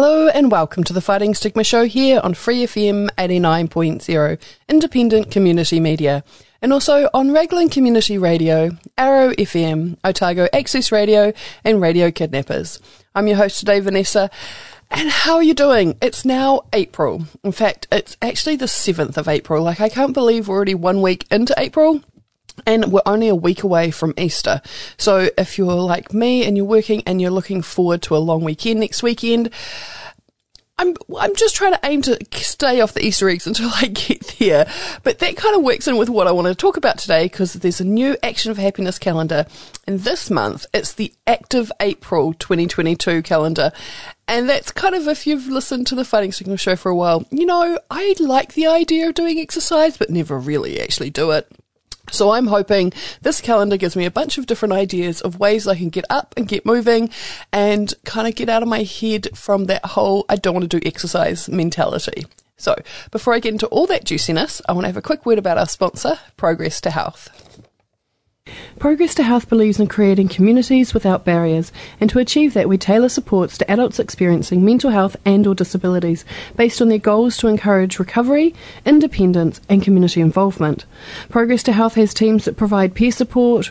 Hello and welcome to the Fighting Stigma Show here on Free FM 89.0, independent community media, and also on Raglan Community Radio, Arrow FM, Otago Access Radio, and Radio Kidnappers. I'm your host today, Vanessa. And how are you doing? It's now April. In fact, it's actually the 7th of April. Like, I can't believe we're already one week into April and we're only a week away from Easter. So if you're like me and you're working and you're looking forward to a long weekend next weekend, I'm I'm just trying to aim to stay off the Easter eggs until I get there. But that kind of works in with what I want to talk about today because there's a new Action for Happiness calendar, and this month it's the Active April 2022 calendar. And that's kind of if you've listened to the Fighting Stigma show for a while, you know, I like the idea of doing exercise, but never really actually do it. So I'm hoping this calendar gives me a bunch of different ideas of ways I can get up and get moving and kind of get out of my head from that whole I don't want to do exercise mentality. So before I get into all that juiciness, I want to have a quick word about our sponsor, Progress to Health. Progress to Health believes in creating communities without barriers, and to achieve that, we tailor supports to adults experiencing mental health and/or disabilities, based on their goals to encourage recovery, independence, and community involvement. Progress to Health has teams that provide peer support,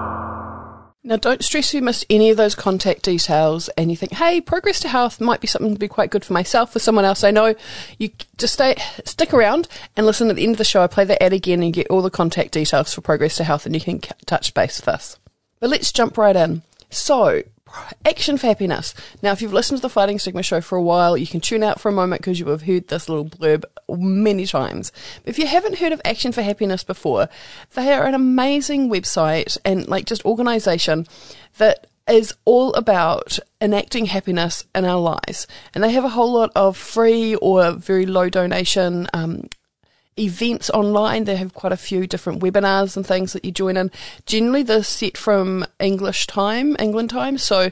Now, don't stress you missed any of those contact details and you think, hey, Progress to Health might be something to be quite good for myself, for someone else I know. You just stay, stick around and listen at the end of the show. I play the ad again and get all the contact details for Progress to Health and you can touch base with us. But let's jump right in. So, Action for Happiness. Now, if you've listened to the Fighting Stigma show for a while, you can tune out for a moment because you have heard this little blurb many times. But if you haven't heard of Action for Happiness before, they are an amazing website and like just organization that is all about enacting happiness in our lives. And they have a whole lot of free or very low donation um, events online. They have quite a few different webinars and things that you join in. Generally, they're set from English time, England time, so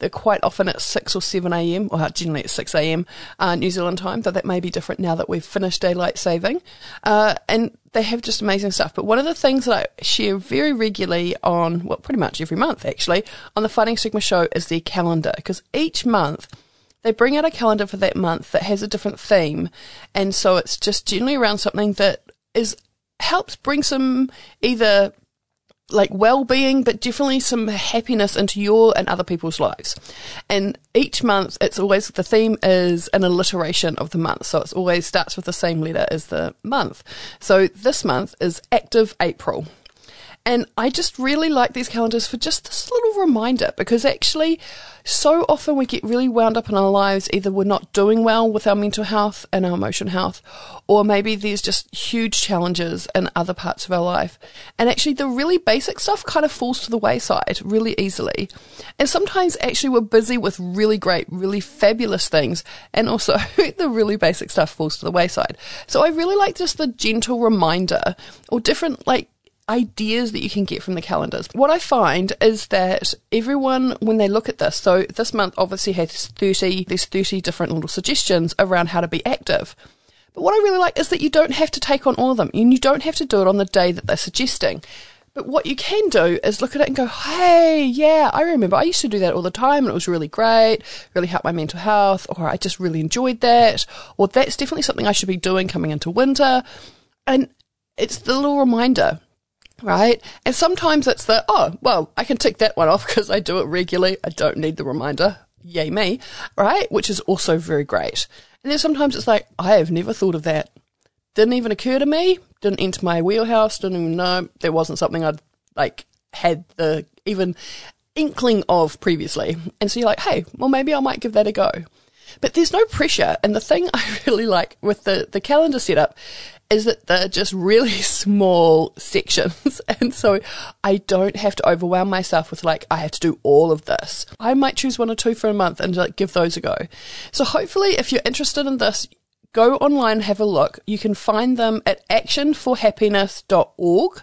they're quite often at 6 or 7 a.m., or generally at 6 a.m. Uh, New Zealand time, though that may be different now that we've finished daylight saving. Uh, and they have just amazing stuff. But one of the things that I share very regularly on, well, pretty much every month actually, on the Fighting Stigma show is their calendar, because each month they bring out a calendar for that month that has a different theme. And so it's just generally around something that is helps bring some either like well-being but definitely some happiness into your and other people's lives and each month it's always the theme is an alliteration of the month so it's always starts with the same letter as the month so this month is active april And I just really like these calendars for just this little reminder because actually, so often we get really wound up in our lives. Either we're not doing well with our mental health and our emotion health, or maybe there's just huge challenges in other parts of our life. And actually, the really basic stuff kind of falls to the wayside really easily. And sometimes actually we're busy with really great, really fabulous things. And also the really basic stuff falls to the wayside. So I really like just the gentle reminder or different like ideas that you can get from the calendars. What I find is that everyone, when they look at this, so this month obviously has 30, there's 30 different little suggestions around how to be active. But what I really like is that you don't have to take on all of them and you don't have to do it on the day that they're suggesting. But what you can do is look at it and go, hey, yeah, I remember I used to do that all the time and it was really great, really helped my mental health, or I just really enjoyed that, or that's definitely something I should be doing coming into winter. And it's the little reminder right? And sometimes it's the, oh, well, I can tick that one off because I do it regularly. I don't need the reminder. Yay me, right? Which is also very great. And then sometimes it's like, I have never thought of that. Didn't even occur to me. Didn't enter my wheelhouse. Didn't even know. There wasn't something I'd like had the even inkling of previously. And so you're like, hey, well, maybe I might give that a go. But there's no pressure. And the thing I really like with the, the calendar setup is that they're just really small sections. And so I don't have to overwhelm myself with like, I have to do all of this. I might choose one or two for a month and like give those a go. So hopefully if you're interested in this, go online, have a look. You can find them at actionforhappiness.org.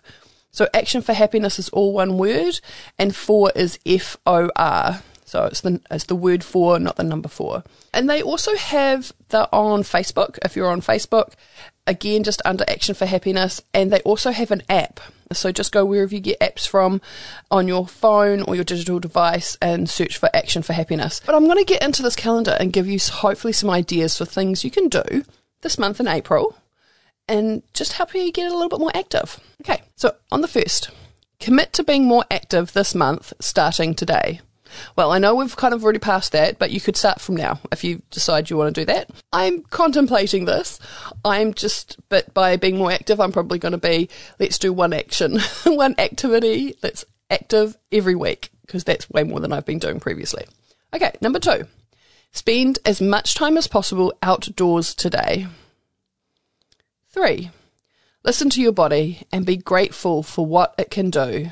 So action for happiness is all one word and four is F O R. So it's the it's the word for, not the number four. And they also have the on Facebook. If you're on Facebook, again, just under Action for Happiness, and they also have an app. So just go wherever you get apps from on your phone or your digital device and search for Action for Happiness. But I'm going to get into this calendar and give you hopefully some ideas for things you can do this month in April and just help you get a little bit more active. Okay, so on the first, commit to being more active this month starting today. Well, I know we've kind of already passed that, but you could start from now if you decide you want to do that. I'm contemplating this. I'm just, but by being more active, I'm probably going to be, let's do one action, one activity that's active every week, because that's way more than I've been doing previously. Okay, number two, spend as much time as possible outdoors today. Three, listen to your body and be grateful for what it can do.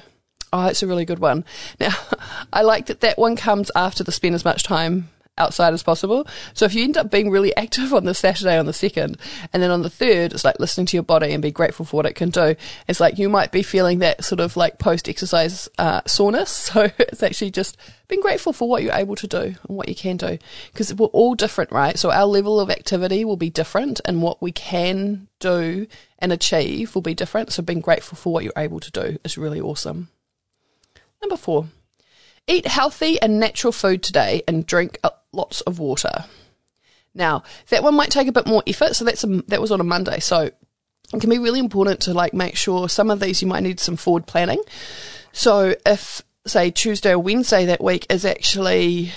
Oh, it's a really good one. Now, I like that that one comes after the spend as much time outside as possible. So if you end up being really active on the Saturday on the second, and then on the third, it's like listening to your body and be grateful for what it can do. It's like you might be feeling that sort of like post exercise uh, soreness. So it's actually just being grateful for what you're able to do and what you can do because we're all different, right? So our level of activity will be different, and what we can do and achieve will be different. So being grateful for what you're able to do is really awesome. Number four, eat healthy and natural food today and drink lots of water. Now, that one might take a bit more effort. So that's a, that was on a Monday. So it can be really important to like make sure some of these you might need some forward planning. So if say Tuesday or Wednesday that week is actually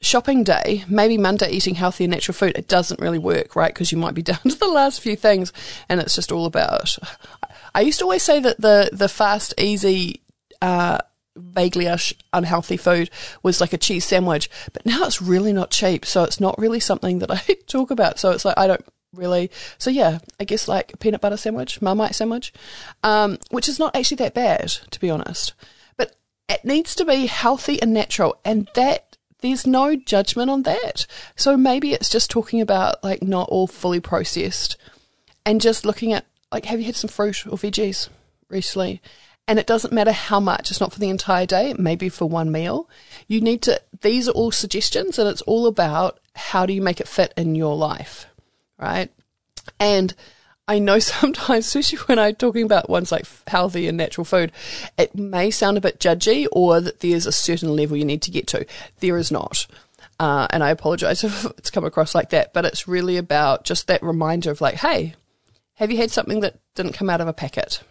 shopping day, maybe Monday eating healthy and natural food, it doesn't really work, right? Because you might be down to the last few things and it's just all about. I used to always say that the, the fast, easy, uh, vaguely unhealthy food was like a cheese sandwich, but now it's really not cheap, so it's not really something that I talk about. So it's like I don't really. So yeah, I guess like peanut butter sandwich, marmite sandwich, um, which is not actually that bad to be honest, but it needs to be healthy and natural, and that there's no judgment on that. So maybe it's just talking about like not all fully processed, and just looking at like have you had some fruit or veggies recently? And it doesn't matter how much, it's not for the entire day, maybe for one meal. You need to, these are all suggestions and it's all about how do you make it fit in your life, right? And I know sometimes, especially when I'm talking about ones like healthy and natural food, it may sound a bit judgy or that there's a certain level you need to get to. There is not. Uh, and I apologize if it's come across like that, but it's really about just that reminder of like, hey, have you had something that didn't come out of a packet?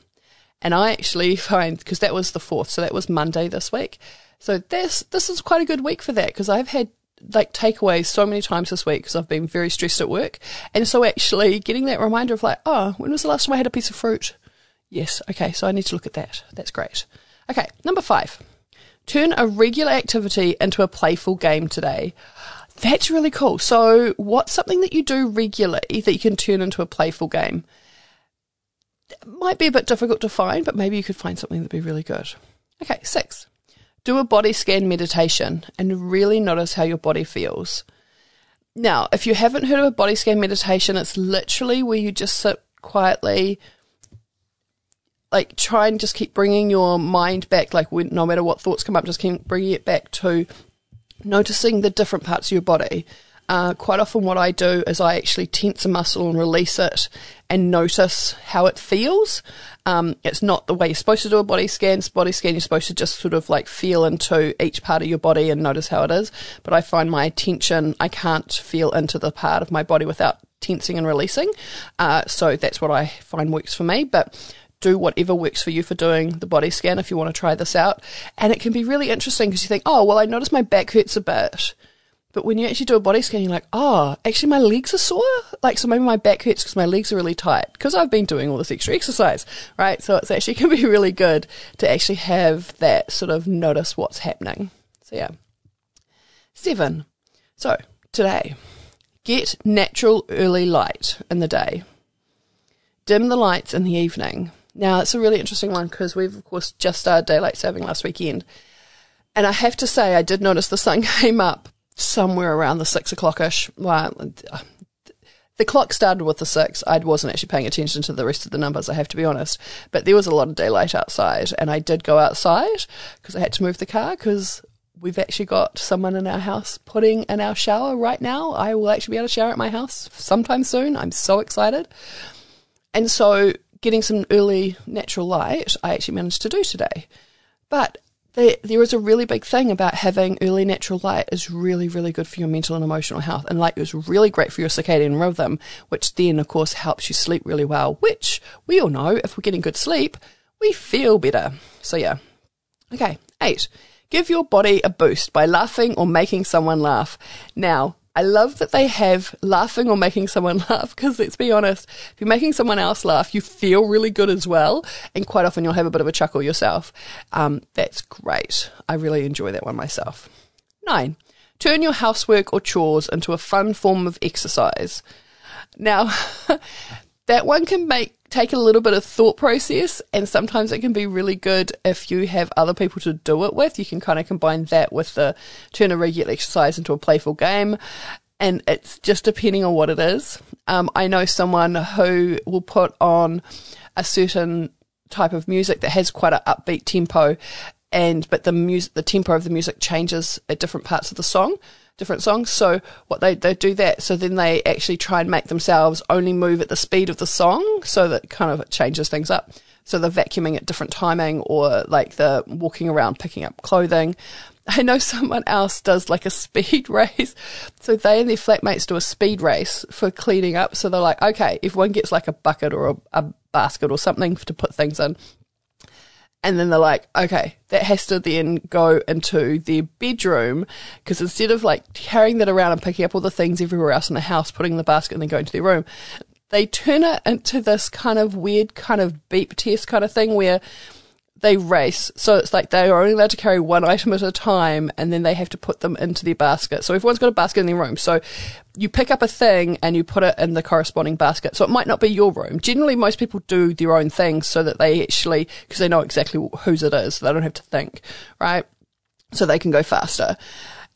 And I actually find, because that was the fourth, so that was Monday this week. So this, this is quite a good week for that because I've had like takeaways so many times this week because I've been very stressed at work. And so actually getting that reminder of like, oh, when was the last time I had a piece of fruit? Yes. Okay. So I need to look at that. That's great. Okay. Number five. Turn a regular activity into a playful game today. That's really cool. So, what's something that you do regularly that you can turn into a playful game? Might be a bit difficult to find, but maybe you could find something that'd be really good. Okay, six. Do a body scan meditation and really notice how your body feels. Now, if you haven't heard of a body scan meditation, it's literally where you just sit quietly, like try and just keep bringing your mind back, like when, no matter what thoughts come up, just keep bringing it back to noticing the different parts of your body. Uh, quite often, what I do is I actually tense a muscle and release it and notice how it feels. Um, it's not the way you're supposed to do a body scan. Body scan, you're supposed to just sort of like feel into each part of your body and notice how it is. But I find my attention, I can't feel into the part of my body without tensing and releasing. Uh, so that's what I find works for me. But do whatever works for you for doing the body scan if you want to try this out. And it can be really interesting because you think, oh, well, I notice my back hurts a bit. But when you actually do a body scan, you're like, oh, actually my legs are sore. Like, so maybe my back hurts because my legs are really tight because I've been doing all this extra exercise, right? So it's actually can be really good to actually have that sort of notice what's happening. So yeah. Seven. So today, get natural early light in the day. Dim the lights in the evening. Now, it's a really interesting one because we've, of course, just started daylight saving last weekend. And I have to say, I did notice the sun came up somewhere around the six o'clockish. Well, the clock started with the six. I wasn't actually paying attention to the rest of the numbers, I have to be honest. But there was a lot of daylight outside, and I did go outside because I had to move the car because we've actually got someone in our house putting in our shower right now. I will actually be able to shower at my house sometime soon. I'm so excited. And so, getting some early natural light, I actually managed to do today. But there, there is a really big thing about having early natural light is really, really good for your mental and emotional health. And light is really great for your circadian rhythm, which then, of course, helps you sleep really well, which we all know if we're getting good sleep, we feel better. So, yeah. Okay, eight. Give your body a boost by laughing or making someone laugh. Now, I love that they have laughing or making someone laugh because let's be honest, if you're making someone else laugh, you feel really good as well. And quite often you'll have a bit of a chuckle yourself. Um, that's great. I really enjoy that one myself. Nine, turn your housework or chores into a fun form of exercise. Now, that one can make take a little bit of thought process and sometimes it can be really good if you have other people to do it with. You can kind of combine that with the turn a regular exercise into a playful game. And it's just depending on what it is. Um, I know someone who will put on a certain type of music that has quite an upbeat tempo and but the music the tempo of the music changes at different parts of the song different songs. So what they, they do that. So then they actually try and make themselves only move at the speed of the song. So that kind of changes things up. So the vacuuming at different timing or like the walking around picking up clothing. I know someone else does like a speed race. So they and their flatmates do a speed race for cleaning up. So they're like, okay, if one gets like a bucket or a, a basket or something to put things in. And then they're like, okay, that has to then go into their bedroom because instead of like carrying that around and picking up all the things everywhere else in the house, putting in the basket and then going to their room, they turn it into this kind of weird kind of beep test kind of thing where they race. So it's like they are only allowed to carry one item at a time and then they have to put them into their basket. So everyone's got a basket in their room. So you pick up a thing and you put it in the corresponding basket. So it might not be your room. Generally, most people do their own things so that they actually, because they know exactly whose it is. So they don't have to think, right? So they can go faster.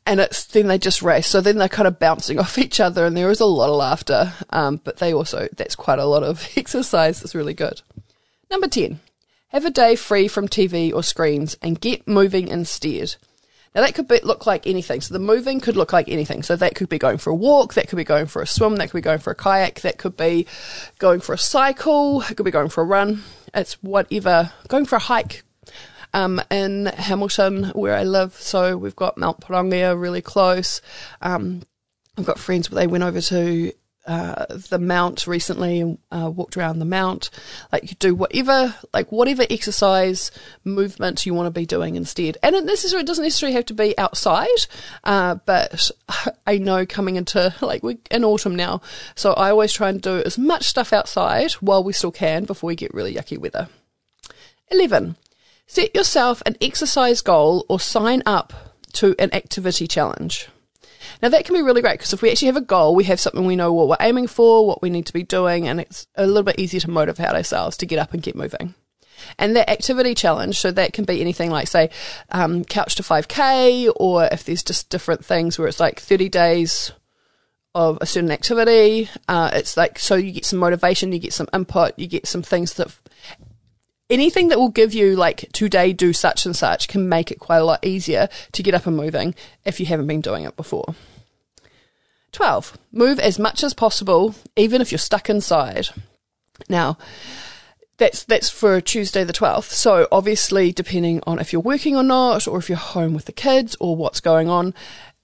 And it's then they just race. So then they're kind of bouncing off each other and there is a lot of laughter. Um, but they also, that's quite a lot of exercise. It's really good. Number 10. Have a day free from TV or screens and get moving instead. Now that could be, look like anything. So the moving could look like anything. So that could be going for a walk, that could be going for a swim, that could be going for a kayak, that could be going for a cycle, it could be going for a run. It's whatever. Going for a hike. Um, in Hamilton, where I live, so we've got Mount Pirongia really close. Um, I've got friends, but they went over to uh, the mount recently and uh, walked around the mount. Like you do whatever, like whatever exercise movement you want to be doing instead. And it necessarily it doesn't necessarily have to be outside, uh, but I know coming into like we're in autumn now, so I always try and do as much stuff outside while we still can before we get really yucky weather. 11. Set yourself an exercise goal or sign up to an activity challenge. Now that can be really great because if we actually have a goal, we have something we know what we're aiming for, what we need to be doing, and it's a little bit easier to motivate ourselves to get up and get moving. And that activity challenge, so that can be anything like, say, um, couch to 5K, or if there's just different things where it's like 30 days of a certain activity. Uh, it's like, so you get some motivation, you get some input, you get some things that, anything that will give you like today do such and such can make it quite a lot easier to get up and moving if you haven't been doing it before. 12. Move as much as possible, even if you're stuck inside. Now, that's that's for Tuesday the 12th. So obviously depending on if you're working or not or if you're home with the kids or what's going on,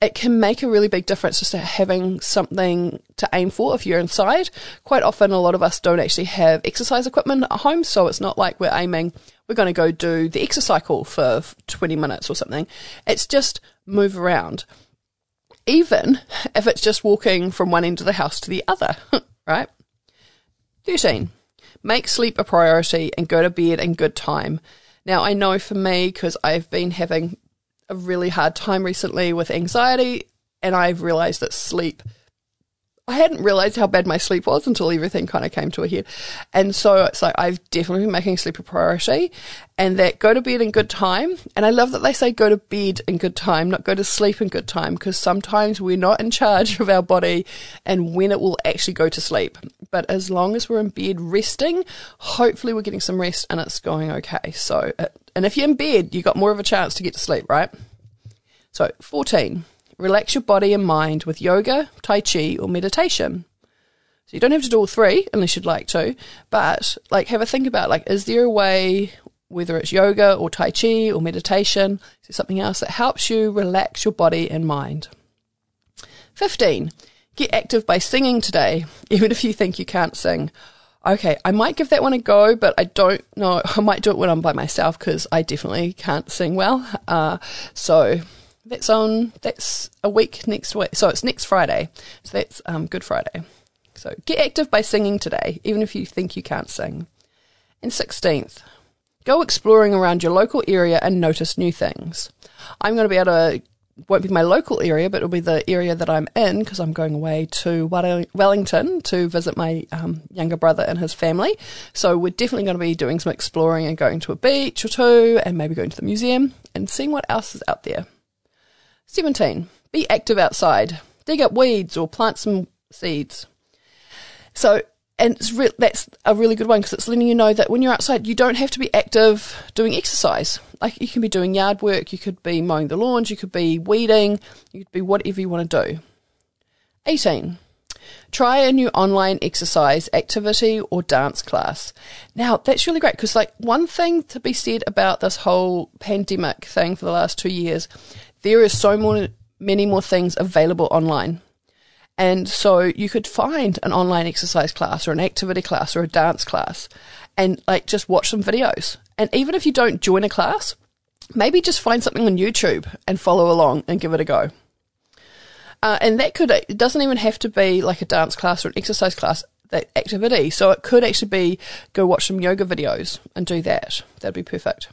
it can make a really big difference just having something to aim for if you're inside. Quite often, a lot of us don't actually have exercise equipment at home, so it's not like we're aiming, we're going to go do the exercise cycle for 20 minutes or something. It's just move around. Even if it's just walking from one end of the house to the other, right? 13. Make sleep a priority and go to bed in good time. Now, I know for me, because I've been having a really hard time recently with anxiety, and I've realized that sleep. I hadn't realized how bad my sleep was until everything kind of came to a head. And so it's like I've definitely been making sleep a priority and that go to bed in good time. And I love that they say go to bed in good time, not go to sleep in good time, because sometimes we're not in charge of our body and when it will actually go to sleep. But as long as we're in bed resting, hopefully we're getting some rest and it's going okay. So, uh, and if you're in bed, you've got more of a chance to get to sleep, right? So, 14. Relax your body and mind with yoga, Tai Chi, or meditation. So you don't have to do all three unless you'd like to, but like have a think about like, is there a way, whether it's yoga or Tai Chi or meditation, is something else that helps you relax your body and mind? 15. Get active by singing today, even if you think you can't sing. Okay, I might give that one a go, but I don't know. I might do it when I'm by myself because I definitely can't sing well. Uh, so that's on, that's a week next week. So it's next Friday. So that's um, Good Friday. So get active by singing today, even if you think you can't sing. And 16th, go exploring around your local area and notice new things. I'm going to be able to, won't be my local area, but it'll be the area that I'm in because I'm going away to Wellington to visit my um, younger brother and his family. So we're definitely going to be doing some exploring and going to a beach or two and maybe going to the museum and seeing what else is out there. 17. Be active outside. Dig up weeds or plant some seeds. So, and re- that's a really good one because it's letting you know that when you're outside, you don't have to be active doing exercise. Like you can be doing yard work, you could be mowing the lawns, you could be weeding, you could be whatever you want to do. 18. Try a new online exercise activity or dance class. Now, that's really great because, like, one thing to be said about this whole pandemic thing for the last two years there is so more, many more things available online. And so you could find an online exercise class or an activity class or a dance class and like just watch some videos. And even if you don't join a class, maybe just find something on YouTube and follow along and give it a go. Uh, and that could, it doesn't even have to be like a dance class or an exercise class, that activity. So it could actually be go watch some yoga videos and do that. That'd be perfect.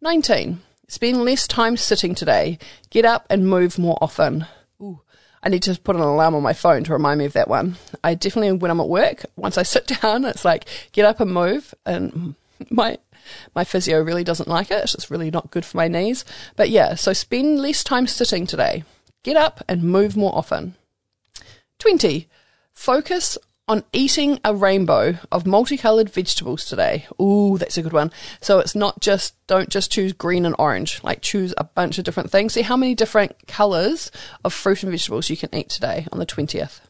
19. Spend less time sitting today. Get up and move more often. Ooh, I need to put an alarm on my phone to remind me of that one. I definitely, when I'm at work, once I sit down, it's like get up and move. And my my physio really doesn't like it. It's really not good for my knees. But yeah, so spend less time sitting today. Get up and move more often. 20. Focus on eating a rainbow of multicolored vegetables today. Ooh, that's a good one. So it's not just, don't just choose green and orange, like choose a bunch of different things. See how many different colors of fruit and vegetables you can eat today on the 20th.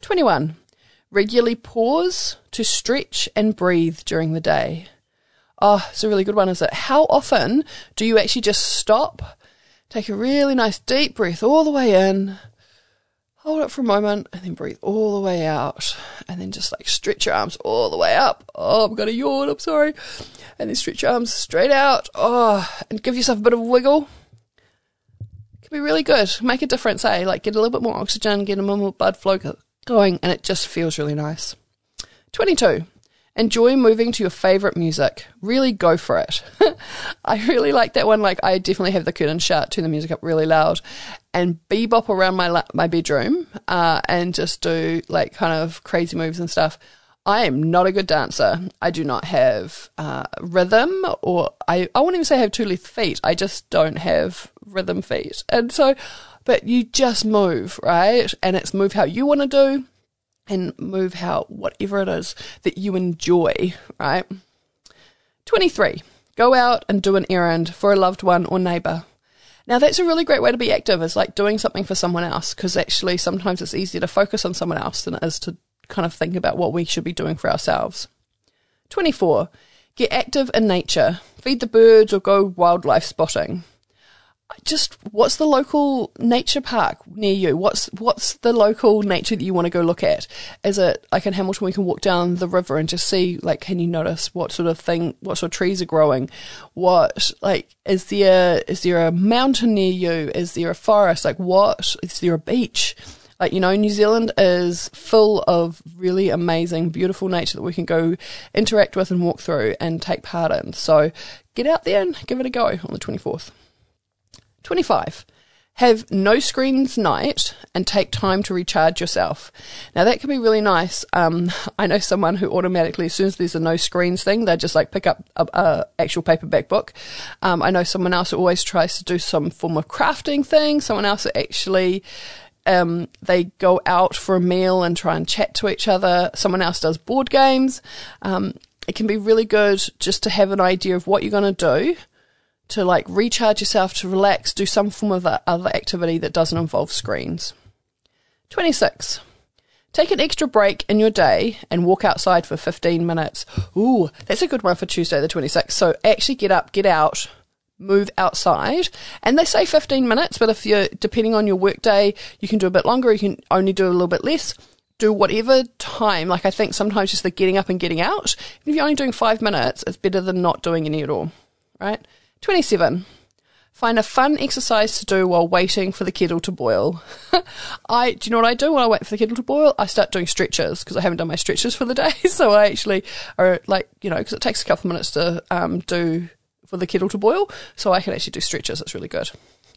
21. Regularly pause to stretch and breathe during the day. Oh, it's a really good one, is it? How often do you actually just stop, take a really nice deep breath all the way in, hold it for a moment and then breathe all the way out and then just like stretch your arms all the way up. Oh, I'm gonna yawn, I'm sorry. And then stretch your arms straight out. Oh, and give yourself a bit of a wiggle. It can be really good. Make a difference, eh? Like get a little bit more oxygen, get a little more blood flow going, and it just feels really nice. 22. Enjoy moving to your favorite music. Really go for it. I really like that one. Like, I definitely have the curtain shut, turn the music up really loud, and bebop around my my bedroom, uh, and just do like kind of crazy moves and stuff. I am not a good dancer. I do not have uh, rhythm, or I, I won't even say I have two left feet. I just don't have rhythm feet. And so, but you just move, right? And it's move how you want to do and move how whatever it is that you enjoy, right? 23. Go out and do an errand for a loved one or neighbour. Now, that's a really great way to be active, is like doing something for someone else, because actually sometimes it's easier to focus on someone else than it is to kind of think about what we should be doing for ourselves. 24. Get active in nature. Feed the birds or go wildlife spotting. Just what's the local nature park near you? What's what's the local nature that you want to go look at? Is it like in Hamilton we can walk down the river and just see like can you notice what sort of thing what sort of trees are growing? What like is there is there a mountain near you? Is there a forest? Like what is there a beach? Like, you know, New Zealand is full of really amazing, beautiful nature that we can go interact with and walk through and take part in. So get out there and give it a go on the 24th. 25 have no screens night and take time to recharge yourself. Now that can be really nice. Um, I know someone who automatically, as soon as there's a no screens thing, they just like pick up a, a actual paperback book. Um, I know someone else who always tries to do some form of crafting thing. Someone else that actually um, they go out for a meal and try and chat to each other. Someone else does board games. Um, it can be really good just to have an idea of what you're going to do to like recharge yourself, to relax, do some form of uh, other activity that doesn't involve screens. 26. Take an extra break in your day and walk outside for 15 minutes. Ooh, that's a good one for Tuesday the 26th. So actually get up, get out, move outside. And they say 15 minutes, but if you're, depending on your workday, you can do a bit longer, you can only do a little bit less. Do whatever time. Like I think sometimes just the getting up and getting out. If you're only doing five minutes, it's better than not doing any at all. Right? 27. Find a fun exercise to do while waiting for the kettle to boil. I do you know what I do while I wait for the kettle to boil? I start doing stretches because I haven't done my stretches for the day. So I actually are like you know because it takes a couple of minutes to um, do for the kettle to boil, so I can actually do stretches. It's really good.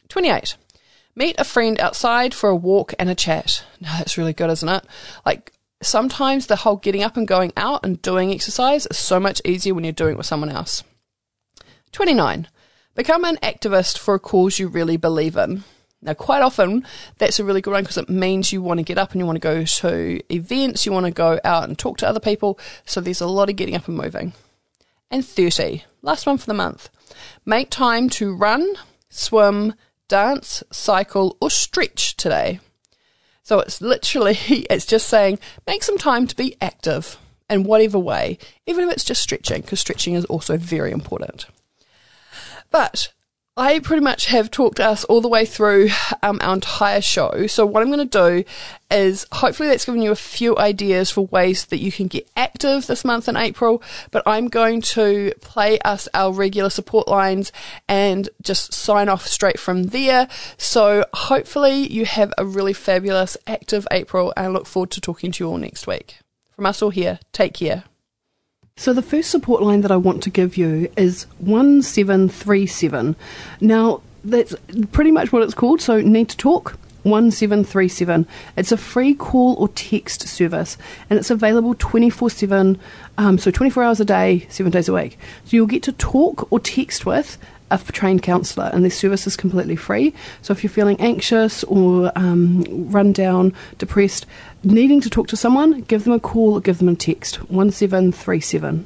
28. Meet a friend outside for a walk and a chat. Now, that's really good, isn't it? Like, sometimes the whole getting up and going out and doing exercise is so much easier when you're doing it with someone else. 29. Become an activist for a cause you really believe in. Now, quite often, that's a really good one because it means you want to get up and you want to go to events, you want to go out and talk to other people. So there's a lot of getting up and moving. And 30. Last one for the month. Make time to run, swim, dance, cycle, or stretch today. So it's literally, it's just saying make some time to be active in whatever way, even if it's just stretching, because stretching is also very important. But I pretty much have talked us all the way through um, our entire show. So what I'm going to do is hopefully that's given you a few ideas for ways that you can get active this month in April. But I'm going to play us our regular support lines and just sign off straight from there. So hopefully you have a really fabulous active April and I look forward to talking to you all next week. From us all here, take care. So the first support line that I want to give you is 1737. Now, that's pretty much what it's called, so need to talk. 1737. It's a free call or text service and it's available 24 7, um, so 24 hours a day, 7 days a week. So you'll get to talk or text with a trained counsellor, and this service is completely free. So if you're feeling anxious or um, run down, depressed, needing to talk to someone, give them a call or give them a text 1737.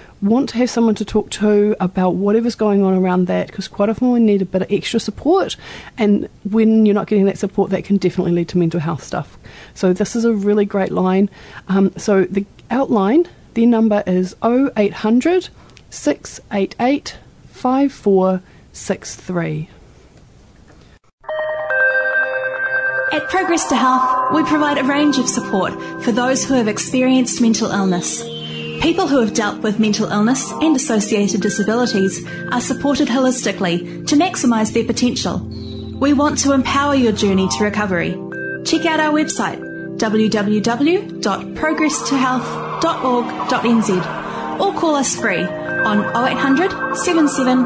want to have someone to talk to about whatever's going on around that because quite often we need a bit of extra support. And when you're not getting that support that can definitely lead to mental health stuff. So this is a really great line. Um, so the OUTLine the number is 0800 688 5463 At Progress to Health, we provide a range of support for those who have experienced mental illness. People who have dealt with mental illness and associated disabilities are supported holistically to maximise their potential. We want to empower your journey to recovery. Check out our website www.progresstohealth.org.nz or call us free on 0800 77